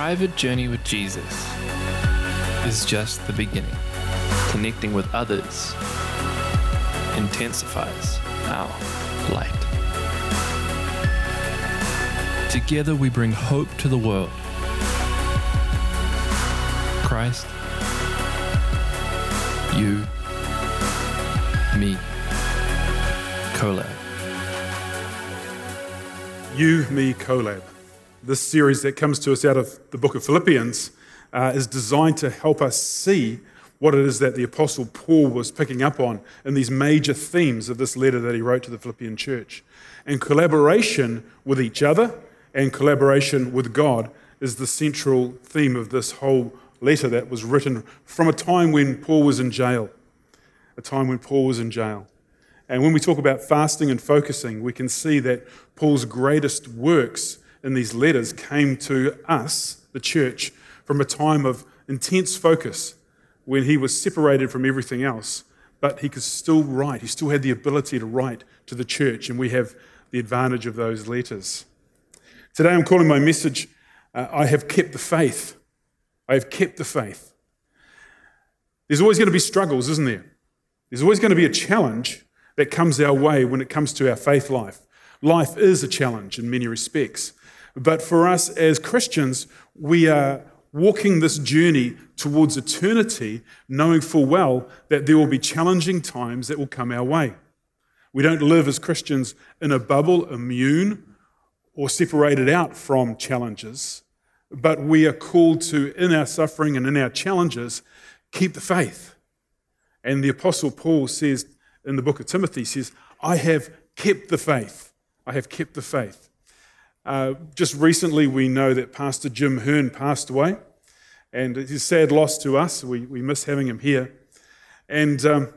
private journey with Jesus is just the beginning. Connecting with others intensifies our light. Together we bring hope to the world. Christ, you, me, collab. You, Me, Collab. This series that comes to us out of the book of Philippians uh, is designed to help us see what it is that the Apostle Paul was picking up on in these major themes of this letter that he wrote to the Philippian church. And collaboration with each other and collaboration with God is the central theme of this whole letter that was written from a time when Paul was in jail. A time when Paul was in jail. And when we talk about fasting and focusing, we can see that Paul's greatest works in these letters came to us, the church, from a time of intense focus when he was separated from everything else, but he could still write. He still had the ability to write to the church, and we have the advantage of those letters. Today I'm calling my message, uh, I have kept the faith. I have kept the faith. There's always going to be struggles, isn't there? There's always going to be a challenge that comes our way when it comes to our faith life. Life is a challenge in many respects. But for us as Christians, we are walking this journey towards eternity, knowing full well that there will be challenging times that will come our way. We don't live as Christians in a bubble, immune or separated out from challenges, but we are called to, in our suffering and in our challenges, keep the faith. And the Apostle Paul says in the book of Timothy says, I have kept the faith. I have kept the faith. Uh, just recently, we know that Pastor Jim Hearn passed away, and it's a sad loss to us. We, we miss having him here. And, um,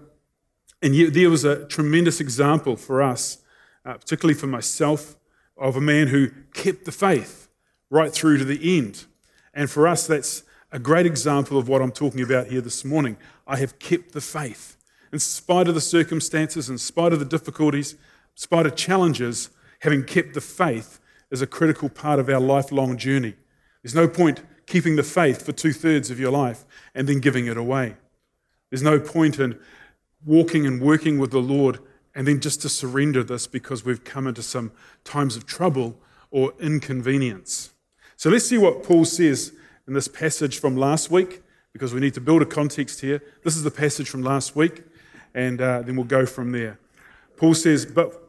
and yet there was a tremendous example for us, uh, particularly for myself, of a man who kept the faith right through to the end. And for us, that's a great example of what I'm talking about here this morning. I have kept the faith in spite of the circumstances, in spite of the difficulties, in spite of challenges, having kept the faith is a critical part of our lifelong journey. There's no point keeping the faith for two thirds of your life and then giving it away. There's no point in walking and working with the Lord and then just to surrender this because we've come into some times of trouble or inconvenience. So let's see what Paul says in this passage from last week because we need to build a context here. This is the passage from last week and uh, then we'll go from there. Paul says, But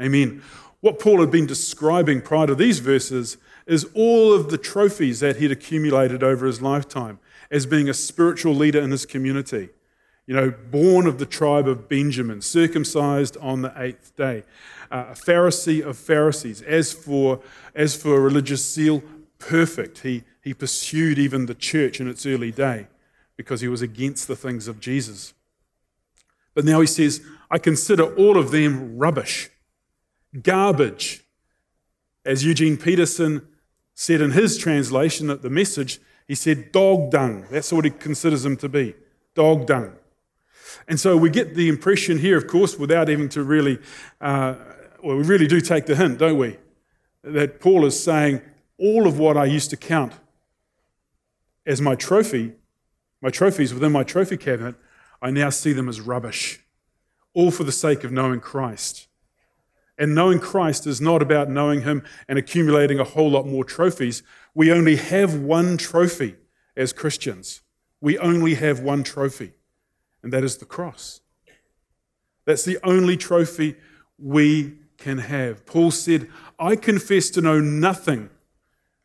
Amen. What Paul had been describing prior to these verses is all of the trophies that he'd accumulated over his lifetime as being a spiritual leader in his community. You know, born of the tribe of Benjamin, circumcised on the eighth day, uh, a Pharisee of Pharisees. As for, as for religious zeal, perfect. He, he pursued even the church in its early day because he was against the things of Jesus. But now he says, I consider all of them rubbish, garbage. As Eugene Peterson said in his translation of the message, he said, dog dung. That's what he considers them to be dog dung. And so we get the impression here, of course, without even to really, uh, well, we really do take the hint, don't we? That Paul is saying, all of what I used to count as my trophy, my trophies within my trophy cabinet, I now see them as rubbish, all for the sake of knowing Christ. And knowing Christ is not about knowing Him and accumulating a whole lot more trophies. We only have one trophy as Christians. We only have one trophy, and that is the cross. That's the only trophy we can have. Paul said, I confess to know nothing,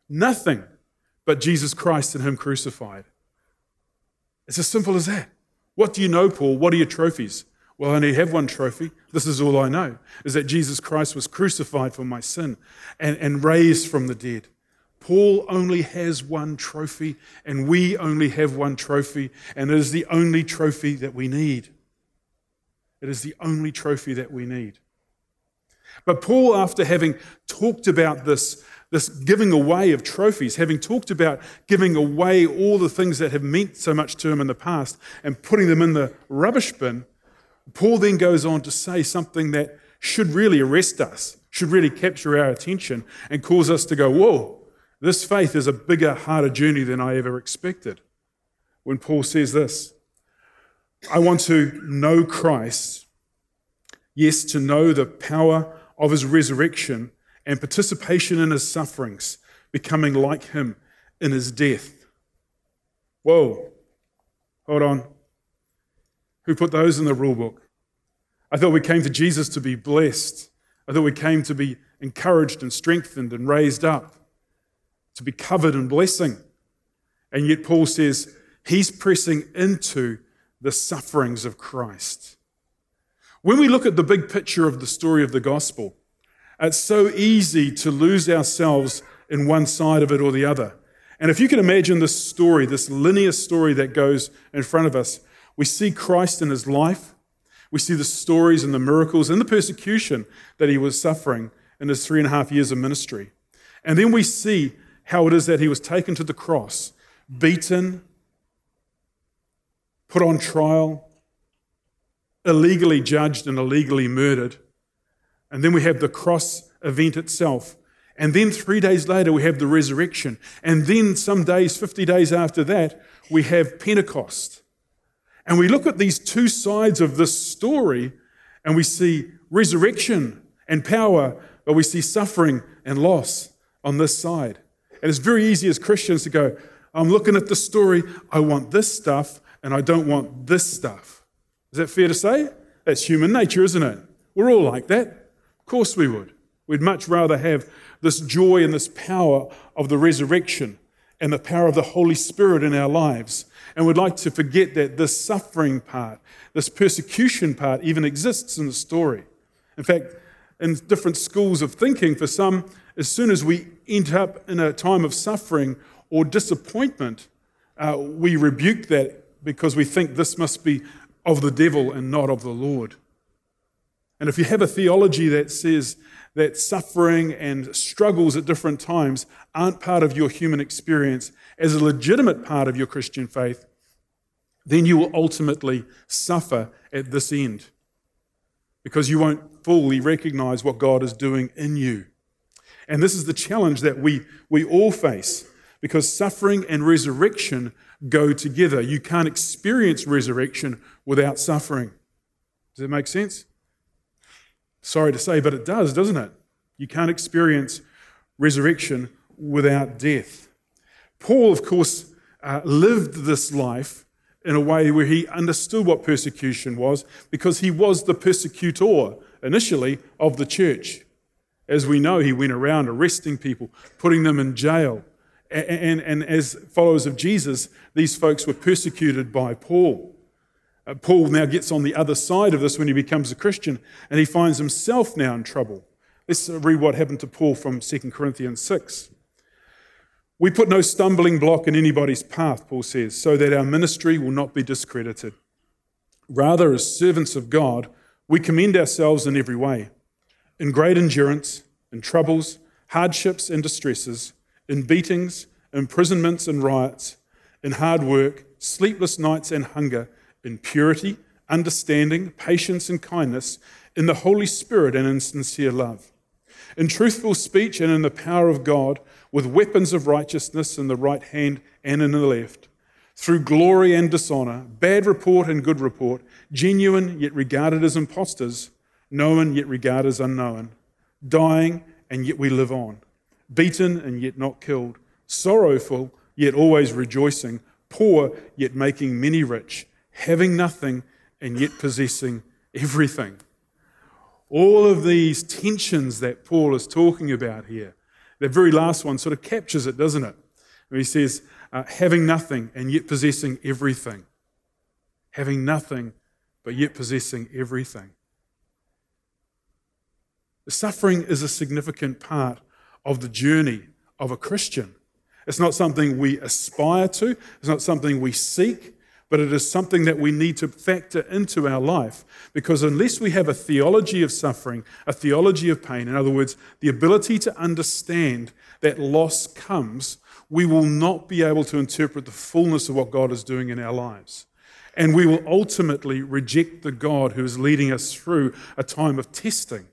nothing but Jesus Christ and Him crucified. It's as simple as that. What do you know, Paul? What are your trophies? Well, I only have one trophy. This is all I know is that Jesus Christ was crucified for my sin and, and raised from the dead. Paul only has one trophy, and we only have one trophy, and it is the only trophy that we need. It is the only trophy that we need. But Paul, after having talked about this, this giving away of trophies, having talked about giving away all the things that have meant so much to him in the past and putting them in the rubbish bin, Paul then goes on to say something that should really arrest us, should really capture our attention and cause us to go, Whoa, this faith is a bigger, harder journey than I ever expected. When Paul says this, I want to know Christ, yes, to know the power of his resurrection and participation in his sufferings, becoming like him in his death. Whoa, hold on. Who put those in the rule book? I thought we came to Jesus to be blessed. I thought we came to be encouraged and strengthened and raised up, to be covered in blessing. And yet, Paul says he's pressing into the sufferings of Christ. When we look at the big picture of the story of the gospel, it's so easy to lose ourselves in one side of it or the other. And if you can imagine this story, this linear story that goes in front of us, we see Christ in his life, we see the stories and the miracles and the persecution that he was suffering in his three and a half years of ministry. And then we see how it is that he was taken to the cross, beaten, put on trial, illegally judged, and illegally murdered. And then we have the cross event itself. And then three days later, we have the resurrection. And then some days, 50 days after that, we have Pentecost. And we look at these two sides of this story and we see resurrection and power, but we see suffering and loss on this side. And it's very easy as Christians to go, I'm looking at the story, I want this stuff, and I don't want this stuff. Is that fair to say? That's human nature, isn't it? We're all like that. Of course we would. We'd much rather have this joy and this power of the resurrection and the power of the Holy Spirit in our lives and we'd like to forget that this suffering part, this persecution part, even exists in the story. In fact, in different schools of thinking, for some, as soon as we end up in a time of suffering or disappointment, uh, we rebuke that because we think this must be of the devil and not of the Lord. And if you have a theology that says that suffering and struggles at different times aren't part of your human experience as a legitimate part of your Christian faith, then you will ultimately suffer at this end because you won't fully recognize what God is doing in you. And this is the challenge that we, we all face because suffering and resurrection go together. You can't experience resurrection without suffering. Does that make sense? Sorry to say, but it does, doesn't it? You can't experience resurrection without death. Paul, of course, uh, lived this life in a way where he understood what persecution was because he was the persecutor initially of the church. As we know, he went around arresting people, putting them in jail. And, and, and as followers of Jesus, these folks were persecuted by Paul. Uh, Paul now gets on the other side of this when he becomes a Christian, and he finds himself now in trouble. Let's read what happened to Paul from 2 Corinthians 6. We put no stumbling block in anybody's path, Paul says, so that our ministry will not be discredited. Rather, as servants of God, we commend ourselves in every way in great endurance, in troubles, hardships, and distresses, in beatings, imprisonments, and riots, in hard work, sleepless nights, and hunger in purity, understanding, patience, and kindness, in the Holy Spirit and in sincere love, in truthful speech and in the power of God, with weapons of righteousness in the right hand and in the left, through glory and dishonor, bad report and good report, genuine yet regarded as impostors, known yet regarded as unknown, dying and yet we live on, beaten and yet not killed, sorrowful yet always rejoicing, poor yet making many rich having nothing and yet possessing everything. All of these tensions that Paul is talking about here, that very last one sort of captures it, doesn't it? Where he says, uh, having nothing and yet possessing everything. Having nothing, but yet possessing everything. The suffering is a significant part of the journey of a Christian. It's not something we aspire to, it's not something we seek, but it is something that we need to factor into our life. Because unless we have a theology of suffering, a theology of pain, in other words, the ability to understand that loss comes, we will not be able to interpret the fullness of what God is doing in our lives. And we will ultimately reject the God who is leading us through a time of testing,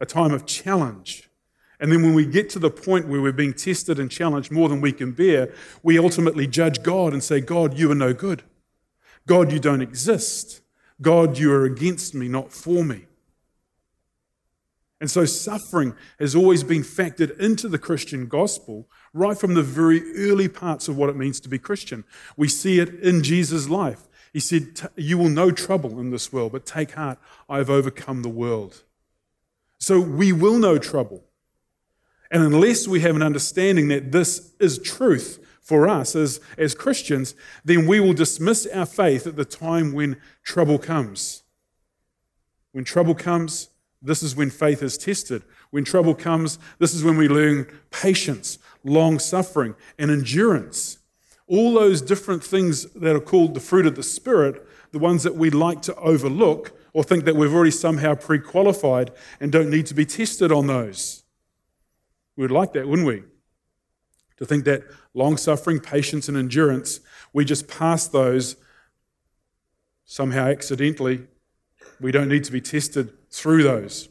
a time of challenge. And then when we get to the point where we're being tested and challenged more than we can bear, we ultimately judge God and say, God, you are no good. God, you don't exist. God, you are against me, not for me. And so suffering has always been factored into the Christian gospel right from the very early parts of what it means to be Christian. We see it in Jesus' life. He said, You will know trouble in this world, but take heart, I have overcome the world. So we will know trouble. And unless we have an understanding that this is truth for us as, as Christians, then we will dismiss our faith at the time when trouble comes. When trouble comes, this is when faith is tested. When trouble comes, this is when we learn patience, long suffering, and endurance. All those different things that are called the fruit of the Spirit, the ones that we like to overlook or think that we've already somehow pre qualified and don't need to be tested on those. We would like that, wouldn't we? To think that long suffering, patience, and endurance, we just pass those somehow accidentally. We don't need to be tested through those.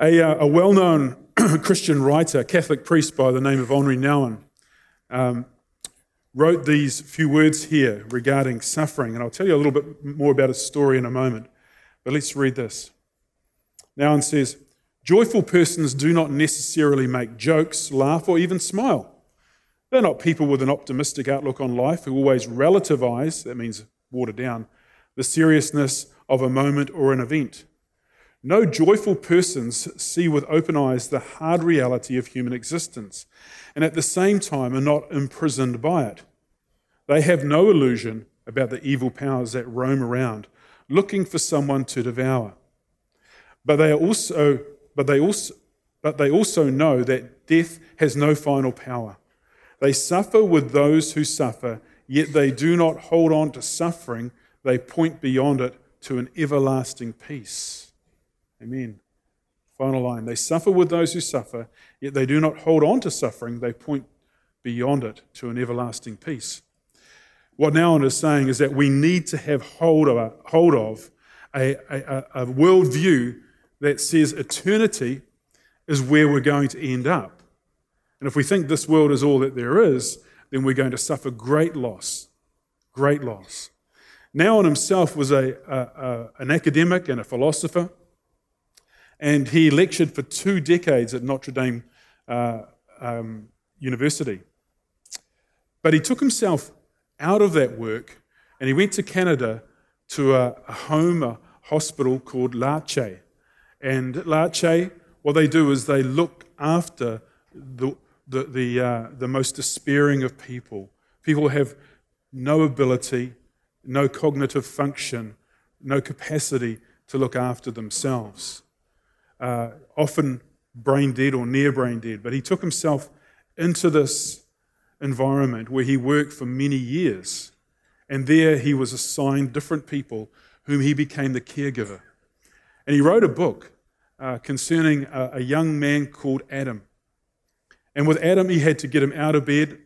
A, uh, a well known Christian writer, Catholic priest by the name of Henri Nouwen, um, wrote these few words here regarding suffering, and I'll tell you a little bit more about his story in a moment. But let's read this. Nouwen says, Joyful persons do not necessarily make jokes, laugh, or even smile. They're not people with an optimistic outlook on life who always relativize, that means water down, the seriousness of a moment or an event. No joyful persons see with open eyes the hard reality of human existence, and at the same time are not imprisoned by it. They have no illusion about the evil powers that roam around, looking for someone to devour. But they are also but they also, but they also know that death has no final power. They suffer with those who suffer, yet they do not hold on to suffering. They point beyond it to an everlasting peace. Amen. Final line. They suffer with those who suffer, yet they do not hold on to suffering. They point beyond it to an everlasting peace. What Nouwen is saying is that we need to have hold of, hold of a, a, a worldview that says eternity is where we're going to end up. And if we think this world is all that there is, then we're going to suffer great loss. Great loss. Nouwen himself was a, a, a, an academic and a philosopher, and he lectured for two decades at Notre Dame uh, um, University. But he took himself out of that work and he went to Canada to a, a home, a hospital called L'Arche. And L'Arche, what they do is they look after the, the, the, uh, the most despairing of people. People have no ability, no cognitive function, no capacity to look after themselves. Uh, often brain dead or near brain dead. But he took himself into this environment where he worked for many years. And there he was assigned different people whom he became the caregiver. And he wrote a book uh, concerning a, a young man called Adam. And with Adam, he had to get him out of bed,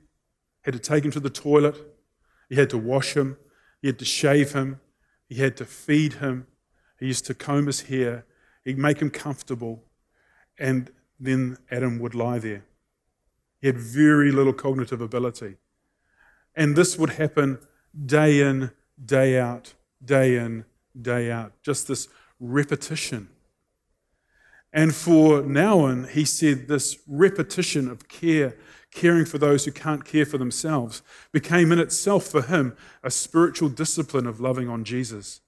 had to take him to the toilet, he had to wash him, he had to shave him, he had to feed him, he used to comb his hair, he'd make him comfortable, and then Adam would lie there. He had very little cognitive ability. And this would happen day in, day out, day in, day out. Just this repetition. And for Nouwen, he said this repetition of care, caring for those who can't care for themselves, became in itself for him a spiritual discipline of loving on Jesus.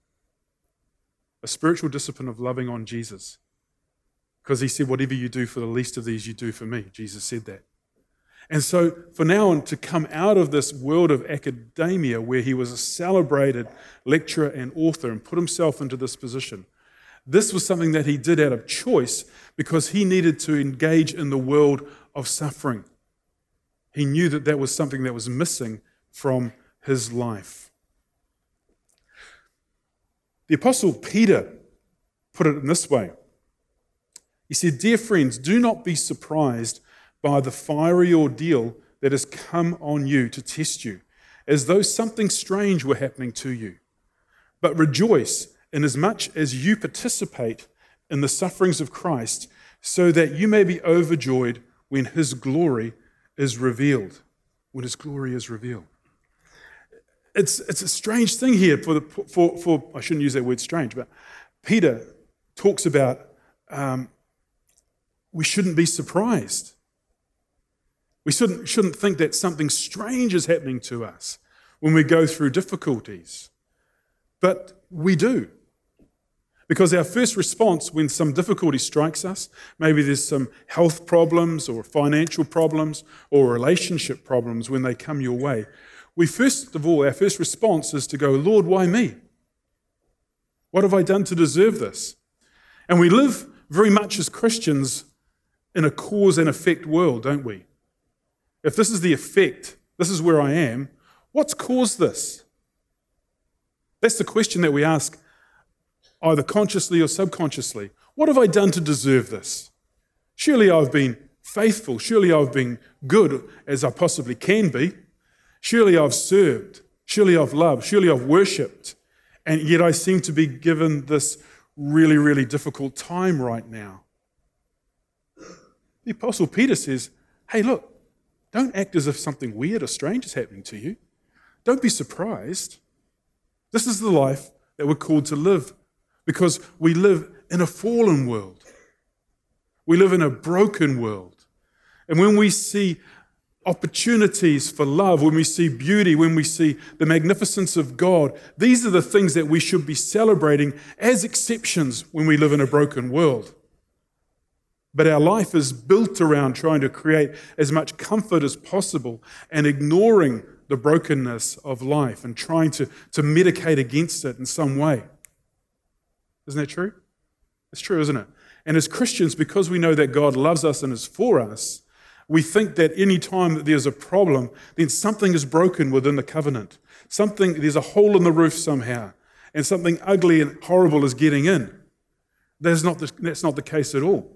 A spiritual discipline of loving on Jesus. Because he said, Whatever you do for the least of these, you do for me. Jesus said that. And so, for Nouwen, to come out of this world of academia where he was a celebrated lecturer and author and put himself into this position, This was something that he did out of choice because he needed to engage in the world of suffering. He knew that that was something that was missing from his life. The Apostle Peter put it in this way He said, Dear friends, do not be surprised by the fiery ordeal that has come on you to test you, as though something strange were happening to you. But rejoice inasmuch as you participate in the sufferings of Christ, so that you may be overjoyed when his glory is revealed. When his glory is revealed. It's, it's a strange thing here for, the, for, for, I shouldn't use that word strange, but Peter talks about um, we shouldn't be surprised. We shouldn't, shouldn't think that something strange is happening to us when we go through difficulties. But we do. Because our first response when some difficulty strikes us, maybe there's some health problems or financial problems or relationship problems when they come your way, we first of all, our first response is to go, Lord, why me? What have I done to deserve this? And we live very much as Christians in a cause and effect world, don't we? If this is the effect, this is where I am, what's caused this? That's the question that we ask either consciously or subconsciously. What have I done to deserve this? Surely I've been faithful. Surely I've been good as I possibly can be. Surely I've served. Surely I've loved. Surely I've worshipped. And yet I seem to be given this really, really difficult time right now. The Apostle Peter says, Hey, look, don't act as if something weird or strange is happening to you. Don't be surprised. This is the life that we're called to live because we live in a fallen world. We live in a broken world. And when we see opportunities for love, when we see beauty, when we see the magnificence of God, these are the things that we should be celebrating as exceptions when we live in a broken world. But our life is built around trying to create as much comfort as possible and ignoring the brokenness of life and trying to, to medicate against it in some way. Isn't that true? It's true, isn't it? And as Christians, because we know that God loves us and is for us, we think that any time that there's a problem, then something is broken within the covenant. Something, there's a hole in the roof somehow, and something ugly and horrible is getting in. That's not the, that's not the case at all.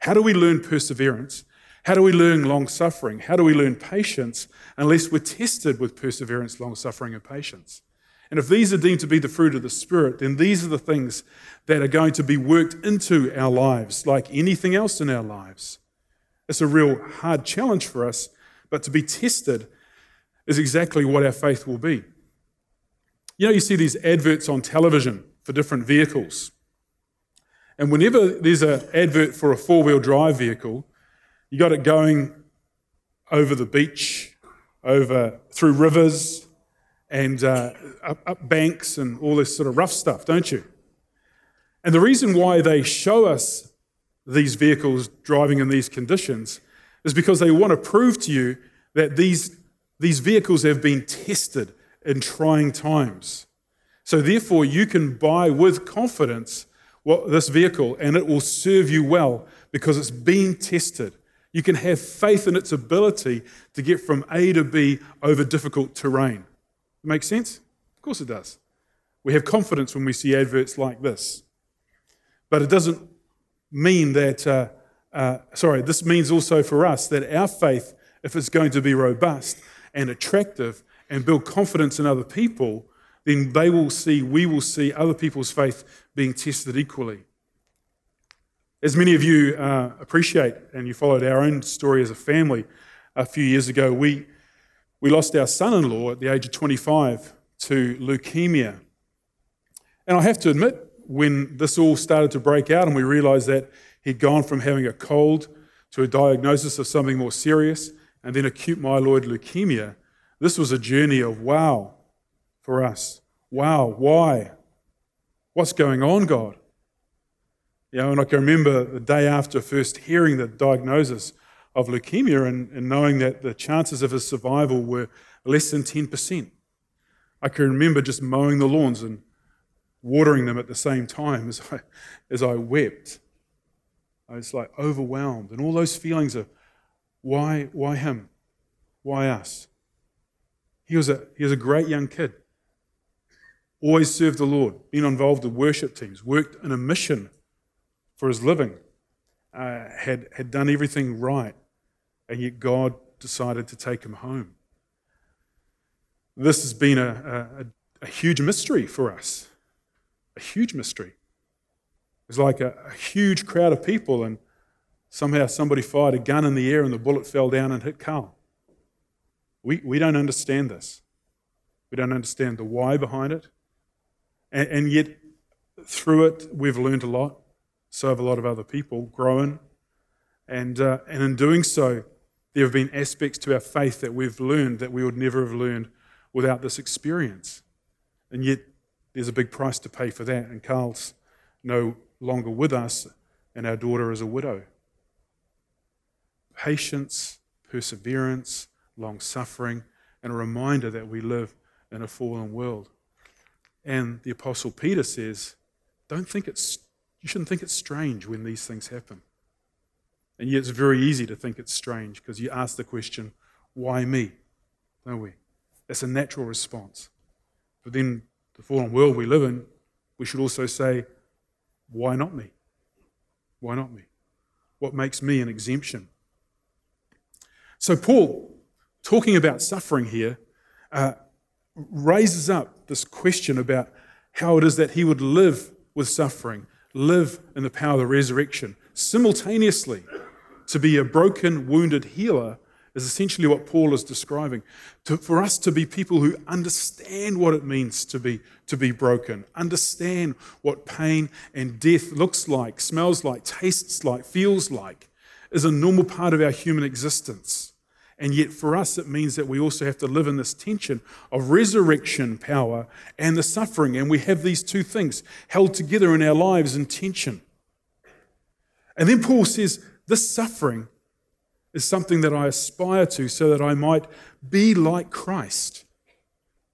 How do we learn perseverance? How do we learn long suffering? How do we learn patience unless we're tested with perseverance, long suffering, and patience? And if these are deemed to be the fruit of the Spirit, then these are the things that are going to be worked into our lives, like anything else in our lives. It's a real hard challenge for us, but to be tested is exactly what our faith will be. You know, you see these adverts on television for different vehicles. And whenever there's an advert for a four wheel drive vehicle, you got it going over the beach, over through rivers, and uh, up, up banks and all this sort of rough stuff, don't you? And the reason why they show us these vehicles driving in these conditions is because they want to prove to you that these, these vehicles have been tested in trying times. So, therefore, you can buy with confidence what, this vehicle and it will serve you well because it's been tested. You can have faith in its ability to get from A to B over difficult terrain. Make sense? Of course it does. We have confidence when we see adverts like this. But it doesn't mean that, uh, uh, sorry, this means also for us that our faith, if it's going to be robust and attractive and build confidence in other people, then they will see, we will see other people's faith being tested equally. As many of you uh, appreciate, and you followed our own story as a family a few years ago, we, we lost our son in law at the age of 25 to leukemia. And I have to admit, when this all started to break out and we realized that he'd gone from having a cold to a diagnosis of something more serious and then acute myeloid leukemia, this was a journey of wow for us. Wow, why? What's going on, God? You know, and I can remember the day after first hearing the diagnosis of leukemia and, and knowing that the chances of his survival were less than 10%. I can remember just mowing the lawns and watering them at the same time as I, as I wept. I was like overwhelmed, and all those feelings of why, why him? Why us? He was a, he was a great young kid. Always served the Lord, been involved in worship teams, worked in a mission for his living, uh, had, had done everything right, and yet God decided to take him home. This has been a, a, a huge mystery for us. A huge mystery. It's like a, a huge crowd of people, and somehow somebody fired a gun in the air and the bullet fell down and hit Carl. We, we don't understand this. We don't understand the why behind it. And, and yet, through it, we've learned a lot. So have a lot of other people grown. And, uh, and in doing so, there have been aspects to our faith that we've learned that we would never have learned without this experience. And yet, there's a big price to pay for that. And Carl's no longer with us, and our daughter is a widow. Patience, perseverance, long suffering, and a reminder that we live in a fallen world. And the Apostle Peter says, Don't think it's, you shouldn't think it's strange when these things happen. And yet it's very easy to think it's strange because you ask the question, Why me? Don't we? That's a natural response. But then the fallen world we live in, we should also say, why not me? Why not me? What makes me an exemption? So, Paul, talking about suffering here, uh, raises up this question about how it is that he would live with suffering, live in the power of the resurrection, simultaneously to be a broken, wounded healer is essentially what Paul is describing. To, for us to be people who understand what it means to be, to be broken, understand what pain and death looks like, smells like, tastes like, feels like, is a normal part of our human existence. And yet, for us, it means that we also have to live in this tension of resurrection power and the suffering. And we have these two things held together in our lives in tension. And then Paul says, this suffering is something that I aspire to so that I might be like Christ.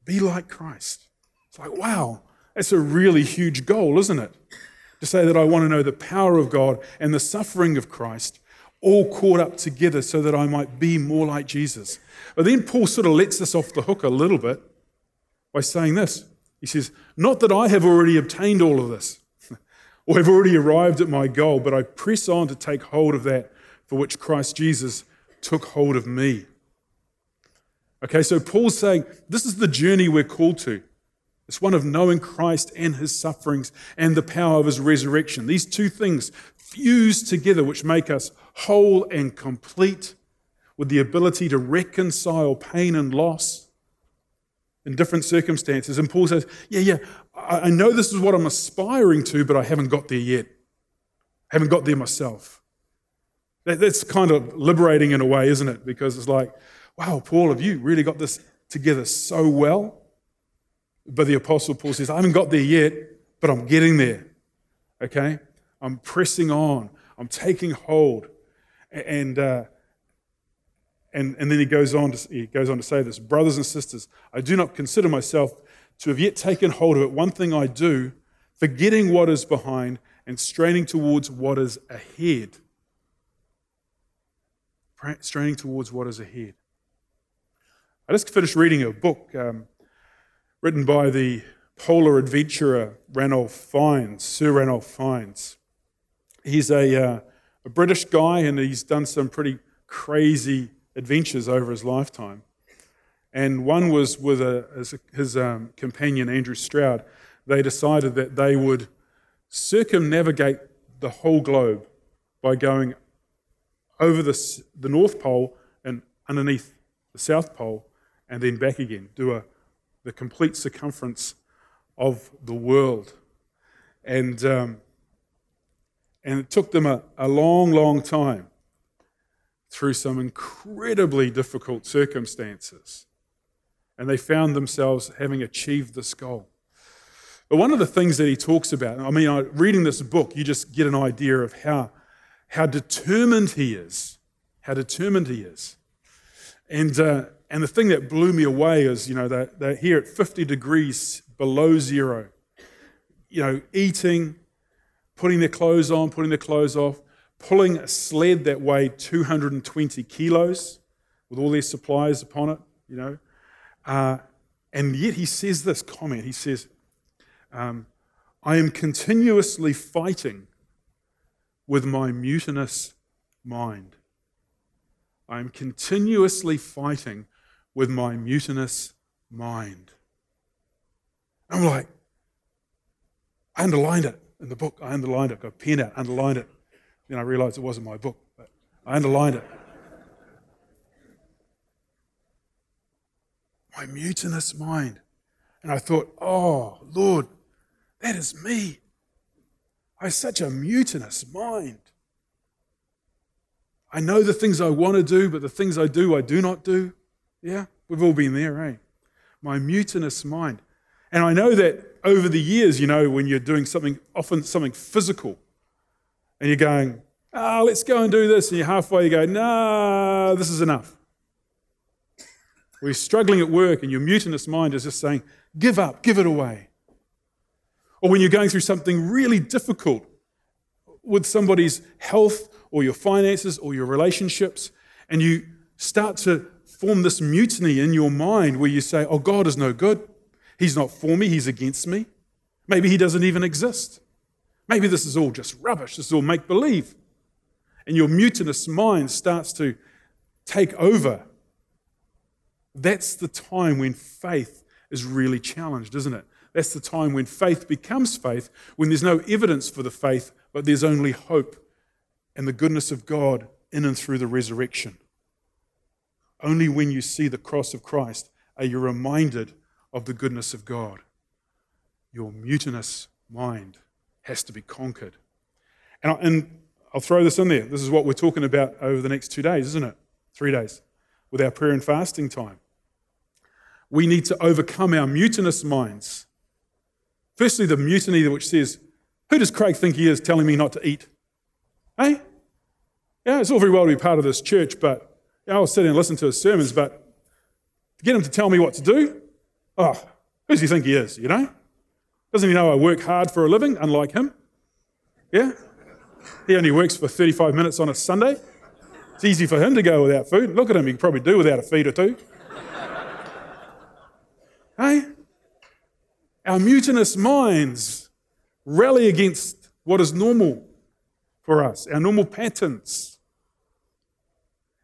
Be like Christ. It's like, wow, that's a really huge goal, isn't it? To say that I want to know the power of God and the suffering of Christ all caught up together so that I might be more like Jesus. But then Paul sort of lets us off the hook a little bit by saying this. He says, Not that I have already obtained all of this or have already arrived at my goal, but I press on to take hold of that for which Christ Jesus took hold of me. Okay, so Paul's saying this is the journey we're called to. It's one of knowing Christ and his sufferings and the power of his resurrection. These two things fuse together, which make us whole and complete with the ability to reconcile pain and loss in different circumstances. And Paul says, Yeah, yeah, I know this is what I'm aspiring to, but I haven't got there yet. I haven't got there myself. That's kind of liberating in a way, isn't it? Because it's like, wow, Paul, have you really got this together so well? But the Apostle Paul says, I haven't got there yet, but I'm getting there. Okay? I'm pressing on. I'm taking hold. And, uh, and, and then he goes, on to, he goes on to say this Brothers and sisters, I do not consider myself to have yet taken hold of it. One thing I do, forgetting what is behind and straining towards what is ahead straining towards what is ahead. I just finished reading a book um, written by the polar adventurer Ranulph Fiennes, Sir Ranulph Fiennes. He's a, uh, a British guy and he's done some pretty crazy adventures over his lifetime. And one was with a, his, um, companion, Andrew Stroud. They decided that they would circumnavigate the whole globe by going over the, the North Pole and underneath the South Pole, and then back again. Do a, the complete circumference of the world. And, um, and it took them a, a long, long time through some incredibly difficult circumstances. And they found themselves having achieved this goal. But one of the things that he talks about, I mean, reading this book, you just get an idea of how how determined he is. How determined he is. And, uh, and the thing that blew me away is, you know, they're, they're here at 50 degrees below zero, you know, eating, putting their clothes on, putting their clothes off, pulling a sled that weighed 220 kilos with all their supplies upon it, you know. Uh, and yet he says this comment. He says, um, I am continuously fighting with my mutinous mind. I am continuously fighting with my mutinous mind. I'm like, I underlined it in the book. I underlined it, got a pen out, underlined it. Then I realized it wasn't my book, but I underlined it. My mutinous mind. And I thought, oh, Lord, that is me. I have such a mutinous mind. I know the things I want to do, but the things I do, I do not do. Yeah, we've all been there, eh? My mutinous mind. And I know that over the years, you know, when you're doing something, often something physical, and you're going, ah, oh, let's go and do this, and you're halfway, you go, nah, this is enough. We're struggling at work, and your mutinous mind is just saying, give up, give it away. Or when you're going through something really difficult with somebody's health or your finances or your relationships, and you start to form this mutiny in your mind where you say, Oh, God is no good. He's not for me, He's against me. Maybe He doesn't even exist. Maybe this is all just rubbish. This is all make believe. And your mutinous mind starts to take over. That's the time when faith is really challenged, isn't it? That's the time when faith becomes faith, when there's no evidence for the faith, but there's only hope and the goodness of God in and through the resurrection. Only when you see the cross of Christ are you reminded of the goodness of God. Your mutinous mind has to be conquered. And, I'll throw this in there. This is what we're talking about over the next two days, isn't it? Three days with our prayer and fasting time. We need to overcome our mutinous minds. Firstly, the mutiny which says, Who does Craig think he is telling me not to eat? Hey? Yeah, it's all very well to be part of this church, but know, I'll sit and listen to his sermons, but to get him to tell me what to do, oh, who does he think he is, you know? Doesn't he know I work hard for a living, unlike him? Yeah? He only works for 35 minutes on a Sunday. It's easy for him to go without food. Look at him, he can probably do without a feed or two. Hey? Our mutinous minds rally against what is normal for us, our normal patterns.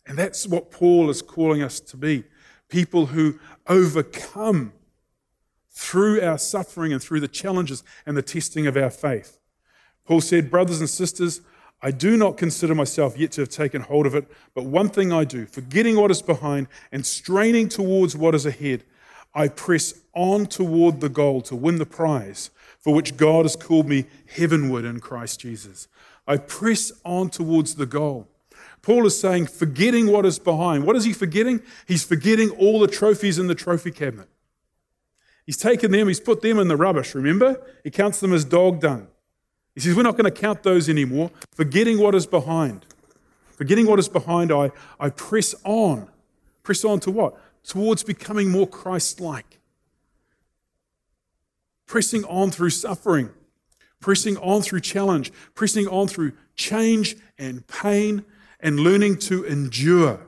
And that's what Paul is calling us to be people who overcome through our suffering and through the challenges and the testing of our faith. Paul said, Brothers and sisters, I do not consider myself yet to have taken hold of it, but one thing I do, forgetting what is behind and straining towards what is ahead, I press on toward the goal to win the prize for which God has called me heavenward in Christ Jesus. I press on towards the goal. Paul is saying, forgetting what is behind. What is he forgetting? He's forgetting all the trophies in the trophy cabinet. He's taken them, he's put them in the rubbish, remember? He counts them as dog dung. He says, We're not going to count those anymore. Forgetting what is behind. Forgetting what is behind, I, I press on. Press on to what? Towards becoming more Christ like. Pressing on through suffering pressing on through challenge, pressing on through change and pain, and learning to endure.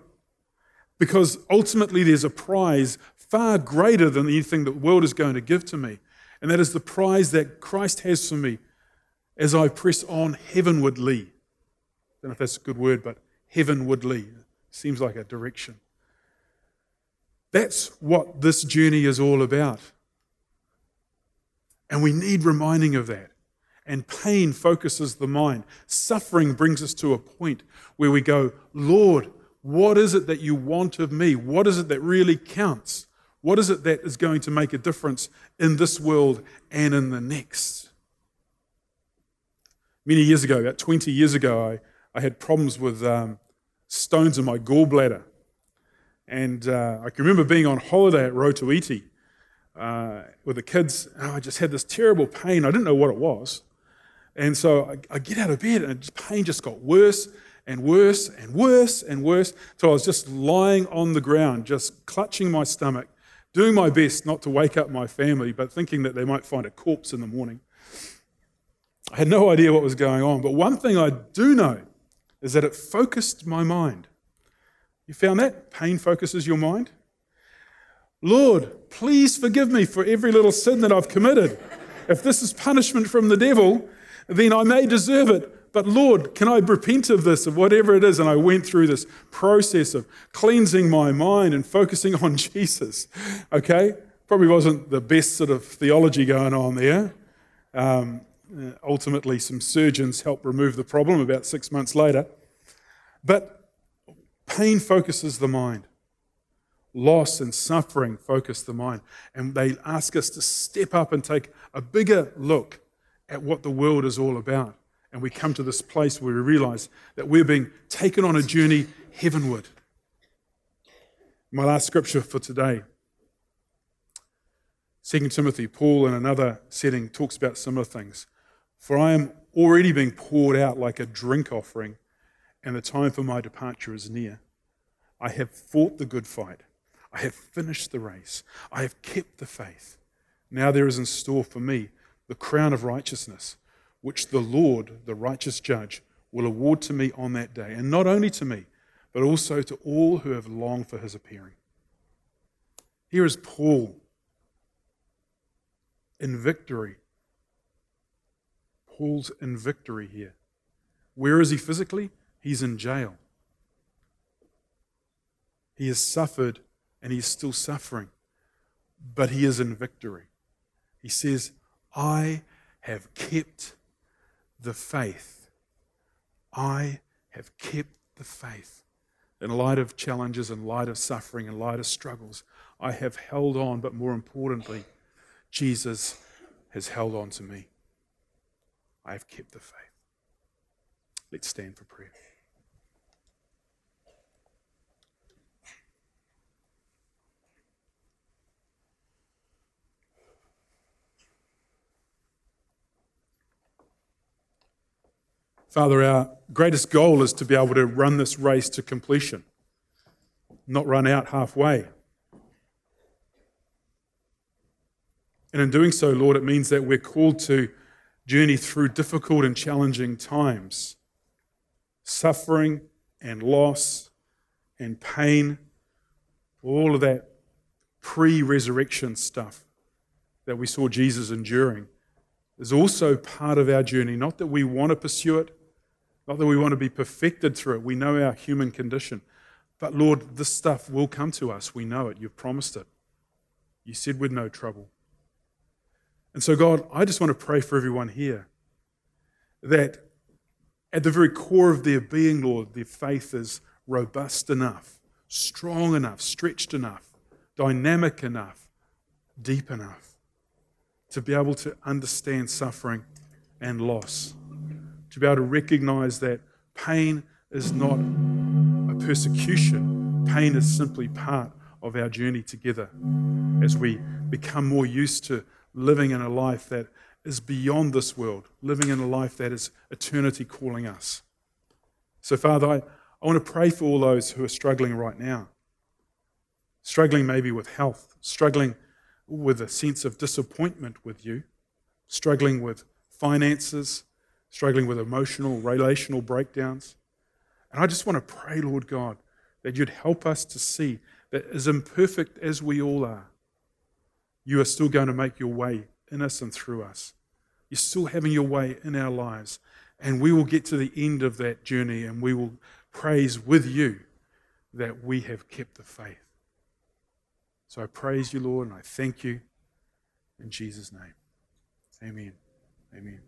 Because ultimately, there's a prize far greater than anything the world is going to give to me. And that is the prize that Christ has for me as I press on heavenwardly. I don't know if that's a good word, but heavenwardly seems like a direction. That's what this journey is all about. And we need reminding of that and pain focuses the mind. Suffering brings us to a point where we go, Lord, what is it that you want of me? What is it that really counts? What is it that is going to make a difference in this world and in the next? Many years ago, about 20 years ago, I, I had problems with um, stones in my gallbladder. And uh, I can remember being on holiday at Roto Iti uh, with the kids, and I just had this terrible pain. I didn't know what it was. And so I, I get out of bed and the pain just got worse and worse and worse and worse. So I was just lying on the ground, just clutching my stomach, doing my best not to wake up my family, but thinking that they might find a corpse in the morning. I had no idea what was going on. But one thing I do know is that it focused my mind. You found that? Pain focuses your mind. Lord, please forgive me for every little sin that I've committed. If this is punishment from the devil, then I may deserve it. But Lord, can I repent of this, of whatever it is? And I went through this process of cleansing my mind and focusing on Jesus. Okay? Probably wasn't the best sort of theology going on there. Um, ultimately, some surgeons helped remove the problem about six months later. But pain focuses the mind loss and suffering focus the mind. And they ask us to step up and take a bigger look at what the world is all about. And we come to this place where we realize that we're being taken on a journey heavenward. My last scripture for today 2 Timothy, Paul, in another setting, talks about similar things. For I am already being poured out like a drink offering, and the time for my departure is near. I have fought the good fight. I have finished the race. I have kept the faith. Now there is in store for me the crown of righteousness, which the Lord, the righteous judge, will award to me on that day. And not only to me, but also to all who have longed for his appearing. Here is Paul in victory. Paul's in victory here. Where is he physically? He's in jail. He has suffered and he is still suffering, but he is in victory. He says, I have kept the faith. I have kept the faith. In light of challenges, in light of suffering, in light of struggles, I have held on, but more importantly, Jesus has held on to me. I have kept the faith. Let's stand for prayer. Father, our greatest goal is to be able to run this race to completion, not run out halfway. And in doing so, Lord, it means that we're called to journey through difficult and challenging times, suffering and loss and pain, all of that pre resurrection stuff that we saw Jesus enduring is also part of our journey. Not that we want to pursue it, not that we want to be perfected through it. We know our human condition. But Lord, this stuff will come to us. We know it. You've promised it. You said with no trouble. And so, God, I just want to pray for everyone here that at the very core of their being, Lord, their faith is robust enough, strong enough, stretched enough, dynamic enough, deep enough to be able to understand suffering and loss to be able to recognize that pain is not a persecution, pain is simply part of our journey together as we become more used to living in a life that is beyond this world, living in a life that is eternity calling us. So, Father, I, I want to pray for all those who are struggling right now, struggling maybe with health, struggling with a sense of disappointment with you, struggling with finances, struggling with emotional, relational breakdowns. And I just want to pray, Lord God, that you'd help us to see that as imperfect as we all are, you are still going to make your way in us and through us. You're still having your way in our lives. And we will get to the end of that journey and we will praise with you that we have kept the faith. So I praise you, Lord, and I thank you in Jesus' name. Amen. Amen.